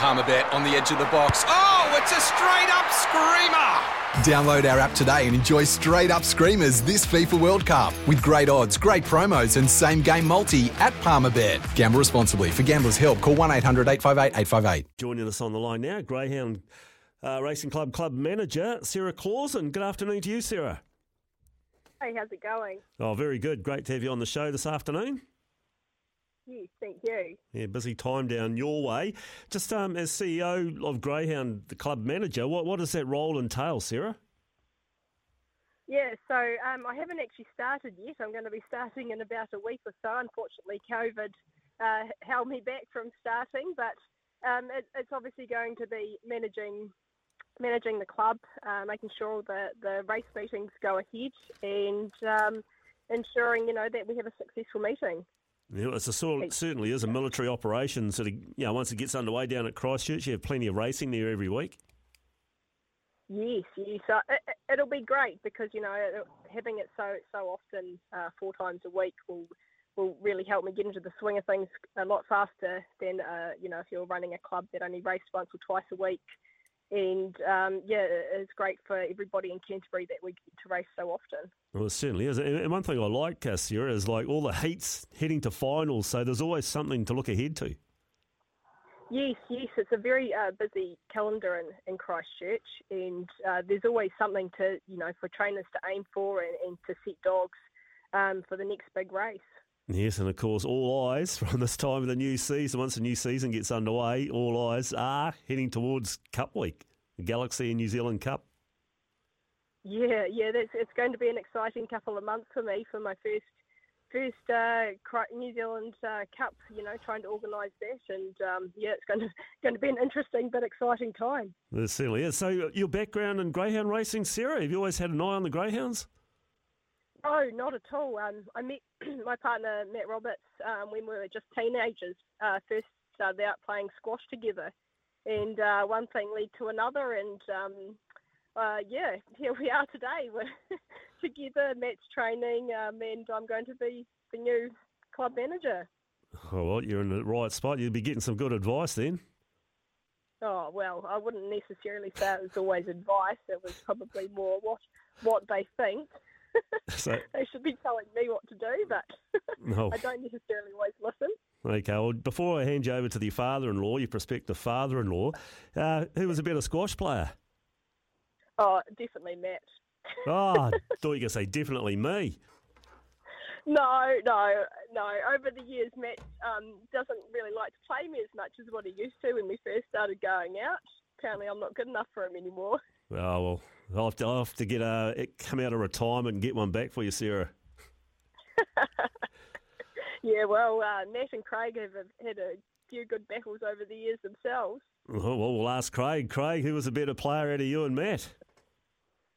Palmerbet on the edge of the box. Oh, it's a straight up screamer! Download our app today and enjoy straight up screamers this FIFA World Cup with great odds, great promos, and same game multi at Palmerbet. Gamble responsibly. For gamblers' help, call 1 800 858 858. Joining us on the line now, Greyhound uh, Racing Club Club Manager, Sarah Clausen. Good afternoon to you, Sarah. Hey, how's it going? Oh, very good. Great to have you on the show this afternoon. Yes, thank you. Yeah, busy time down your way. Just um, as CEO of Greyhound, the club manager, what, what does that role entail, Sarah? Yeah, so um, I haven't actually started yet. I'm going to be starting in about a week or so. Unfortunately, COVID uh, held me back from starting, but um, it, it's obviously going to be managing managing the club, uh, making sure that the race meetings go ahead, and um, ensuring you know that we have a successful meeting. Yeah, it's a sort of, certainly is a military operation. Sort of, you know, once it gets underway down at Christchurch, you have plenty of racing there every week. Yes, yes. Uh, it, will be great because you know having it so so often, uh, four times a week, will will really help me get into the swing of things a lot faster than uh, you know if you're running a club that only race once or twice a week. And um, yeah, it's great for everybody in Canterbury that we get to race so often. Well, it certainly is. And one thing I like, Sarah, is like all the heats heading to finals, so there's always something to look ahead to. Yes, yes, it's a very uh, busy calendar in, in Christchurch, and uh, there's always something to you know for trainers to aim for and, and to set dogs um, for the next big race. Yes, and of course, all eyes from this time of the new season. Once the new season gets underway, all eyes are heading towards Cup Week, the Galaxy and New Zealand Cup. Yeah, yeah, that's it's going to be an exciting couple of months for me for my first first uh, New Zealand uh, Cup. You know, trying to organise that, and um, yeah, it's going to going to be an interesting but exciting time. It certainly is. So, your background in greyhound racing, Sarah, have you always had an eye on the greyhounds? Oh, not at all. Um, I met my partner Matt Roberts um, when we were just teenagers. Uh, first started out playing squash together, and uh, one thing led to another, and um, uh, yeah, here we are today. We're together. Matt's training, um, and I'm going to be the new club manager. Oh, well, you're in the right spot. You'll be getting some good advice then. Oh well, I wouldn't necessarily say it was always advice. It was probably more what what they think. So, they should be telling me what to do, but no. I don't necessarily always listen. Okay, well, before I hand you over to your father-in-law, your prospective father-in-law, uh, who was a better squash player? Oh, definitely Matt. oh, I thought you were going to say definitely me. No, no, no. Over the years, Matt um, doesn't really like to play me as much as what he used to when we first started going out. Apparently, I'm not good enough for him anymore. Oh, well, I'll have to, I'll have to get a, come out of retirement and get one back for you, Sarah. yeah, well, uh, Matt and Craig have had a few good battles over the years themselves. Oh, well, we'll ask Craig. Craig, who was a better player out of you and Matt?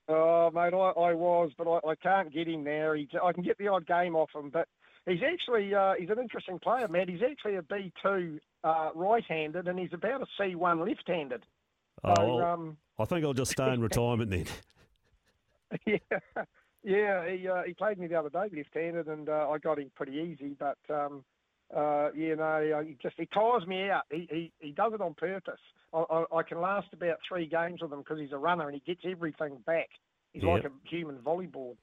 Oh, mate, I, I was, but I, I can't get him there. He, I can get the odd game off him, but he's actually uh, he's an interesting player, Matt. He's actually a B two uh, right-handed, and he's about a C one left-handed. Oh, so, um, I think I'll just stay in retirement then. yeah, yeah. He uh, he played me the other day left-handed, and uh, I got him pretty easy. But um, uh, you know, he just he tires me out. He he, he does it on purpose. I, I, I can last about three games with him because he's a runner and he gets everything back. He's yep. like a human volleyball.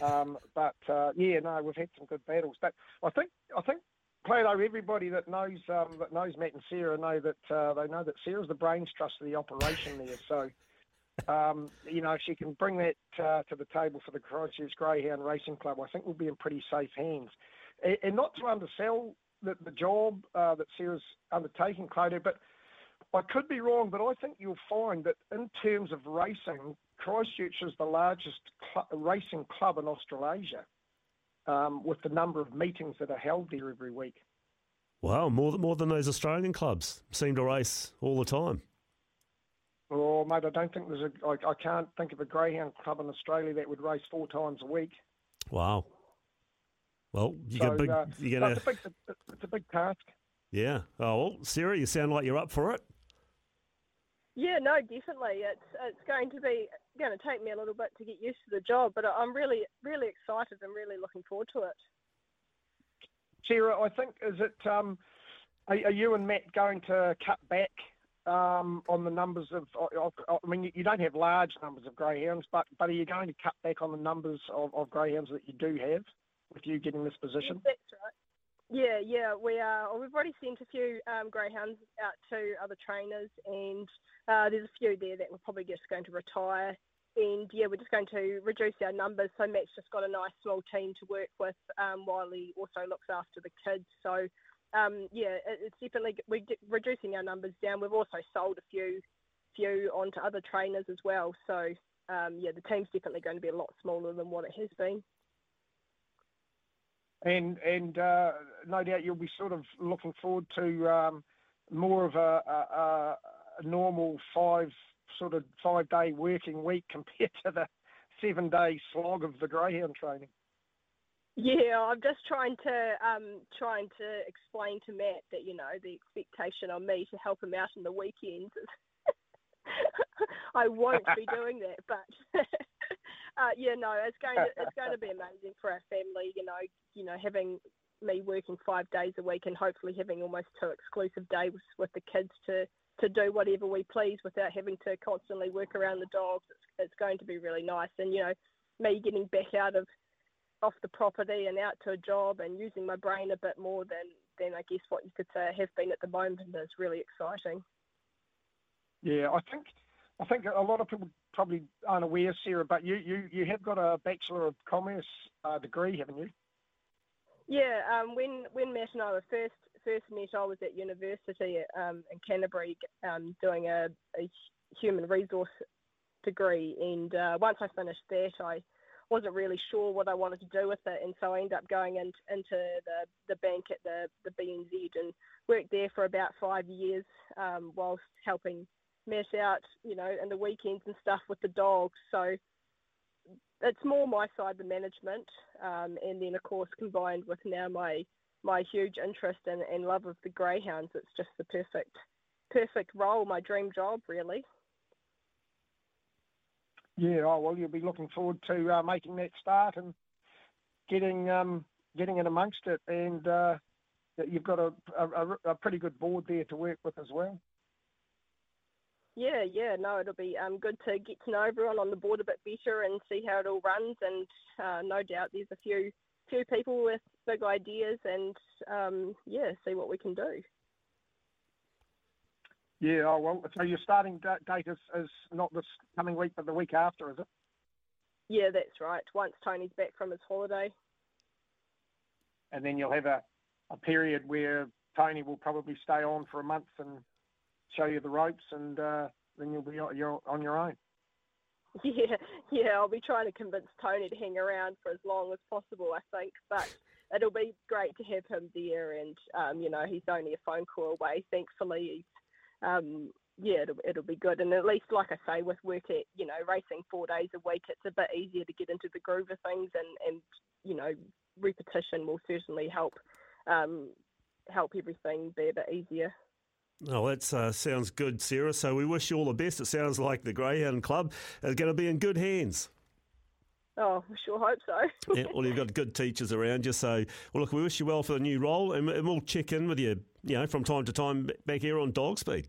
Um, but uh, yeah, no, we've had some good battles. But I think I think Claydo, everybody that knows um, that knows Matt and Sarah know that uh, they know that Sarah's the brains trust of the operation there. So, um, you know, if she can bring that uh, to the table for the Christchurch Greyhound Racing Club, I think we'll be in pretty safe hands. And, and not to undersell the, the job uh, that Sarah's undertaking, Claydo, but I could be wrong, but I think you'll find that in terms of racing, Christchurch is the largest cl- racing club in Australasia um, with the number of meetings that are held there every week. Wow, more than, more than those Australian clubs seem to race all the time. Oh, mate, I don't think there's a. I, I can't think of a greyhound club in Australia that would race four times a week. Wow. Well, you so, big. Uh, you're gonna. It's a, big, it's a big task. Yeah. Oh well, Sarah, you sound like you're up for it. Yeah, no, definitely. It's it's going to be going to take me a little bit to get used to the job, but I'm really really excited and really looking forward to it. Sarah, I think is it um, are, are, you and Matt going to cut back um, on the numbers of, of, of? I mean, you don't have large numbers of greyhounds, but but are you going to cut back on the numbers of, of greyhounds that you do have with you getting this position? Yes, that's right. Yeah, yeah, we are. We've already sent a few um, greyhounds out to other trainers, and uh, there's a few there that we're probably just going to retire. And yeah, we're just going to reduce our numbers. So Matt's just got a nice small team to work with um, while he also looks after the kids. So um, yeah, it's definitely we're reducing our numbers down. We've also sold a few few onto other trainers as well. So um, yeah, the team's definitely going to be a lot smaller than what it has been and and uh, no doubt you'll be sort of looking forward to um, more of a, a, a, normal five sort of five day working week compared to the seven day slog of the greyhound training. Yeah, I'm just trying to um, trying to explain to Matt that you know the expectation on me to help him out on the weekends I won't be doing that, but uh, yeah, no, it's going to it's going to be amazing for our family. You know, you know, having me working five days a week and hopefully having almost two exclusive days with the kids to to do whatever we please without having to constantly work around the dogs. It's, it's going to be really nice, and you know, me getting back out of off the property and out to a job and using my brain a bit more than than I guess what you could say I have been at the moment is really exciting. Yeah, I think I think a lot of people probably aren't aware, Sarah, but you, you, you have got a Bachelor of Commerce uh, degree, haven't you? Yeah, um, when when Matt and I were first first met, I was at university um, in Canterbury um, doing a, a, human resource degree, and uh, once I finished that, I wasn't really sure what I wanted to do with it, and so I ended up going in, into the the bank at the the BNZ and worked there for about five years um, whilst helping Matt out, you know, in the weekends and stuff with the dogs. So it's more my side, the management, um, and then of course combined with now my my huge interest and, and love of the greyhounds, it's just the perfect perfect role, my dream job, really. Yeah, oh well, you'll be looking forward to uh, making that start and getting um, getting in amongst it, and uh, you've got a, a, a pretty good board there to work with as well. Yeah, yeah, no, it'll be um, good to get to know everyone on the board a bit better and see how it all runs. And uh, no doubt there's a few few people with big ideas, and um, yeah, see what we can do. Yeah, oh, well, so your starting date is, is not this coming week, but the week after, is it? Yeah, that's right. Once Tony's back from his holiday. And then you'll have a, a period where Tony will probably stay on for a month and show you the ropes, and uh, then you'll be you're on your own. Yeah, yeah, I'll be trying to convince Tony to hang around for as long as possible. I think, but it'll be great to have him there, and um, you know, he's only a phone call away. Thankfully, he's, um, yeah, it'll, it'll be good. And at least, like I say, with work at you know racing four days a week, it's a bit easier to get into the groove of things, and and you know, repetition will certainly help um, help everything be a bit easier. Oh, that uh, sounds good, Sarah. So we wish you all the best. It sounds like the Greyhound Club is going to be in good hands. Oh, I sure hope so. yeah, well, you've got good teachers around you. So, well, look, we wish you well for the new role, and, and we'll check in with you, you know, from time to time back here on Dog Speed.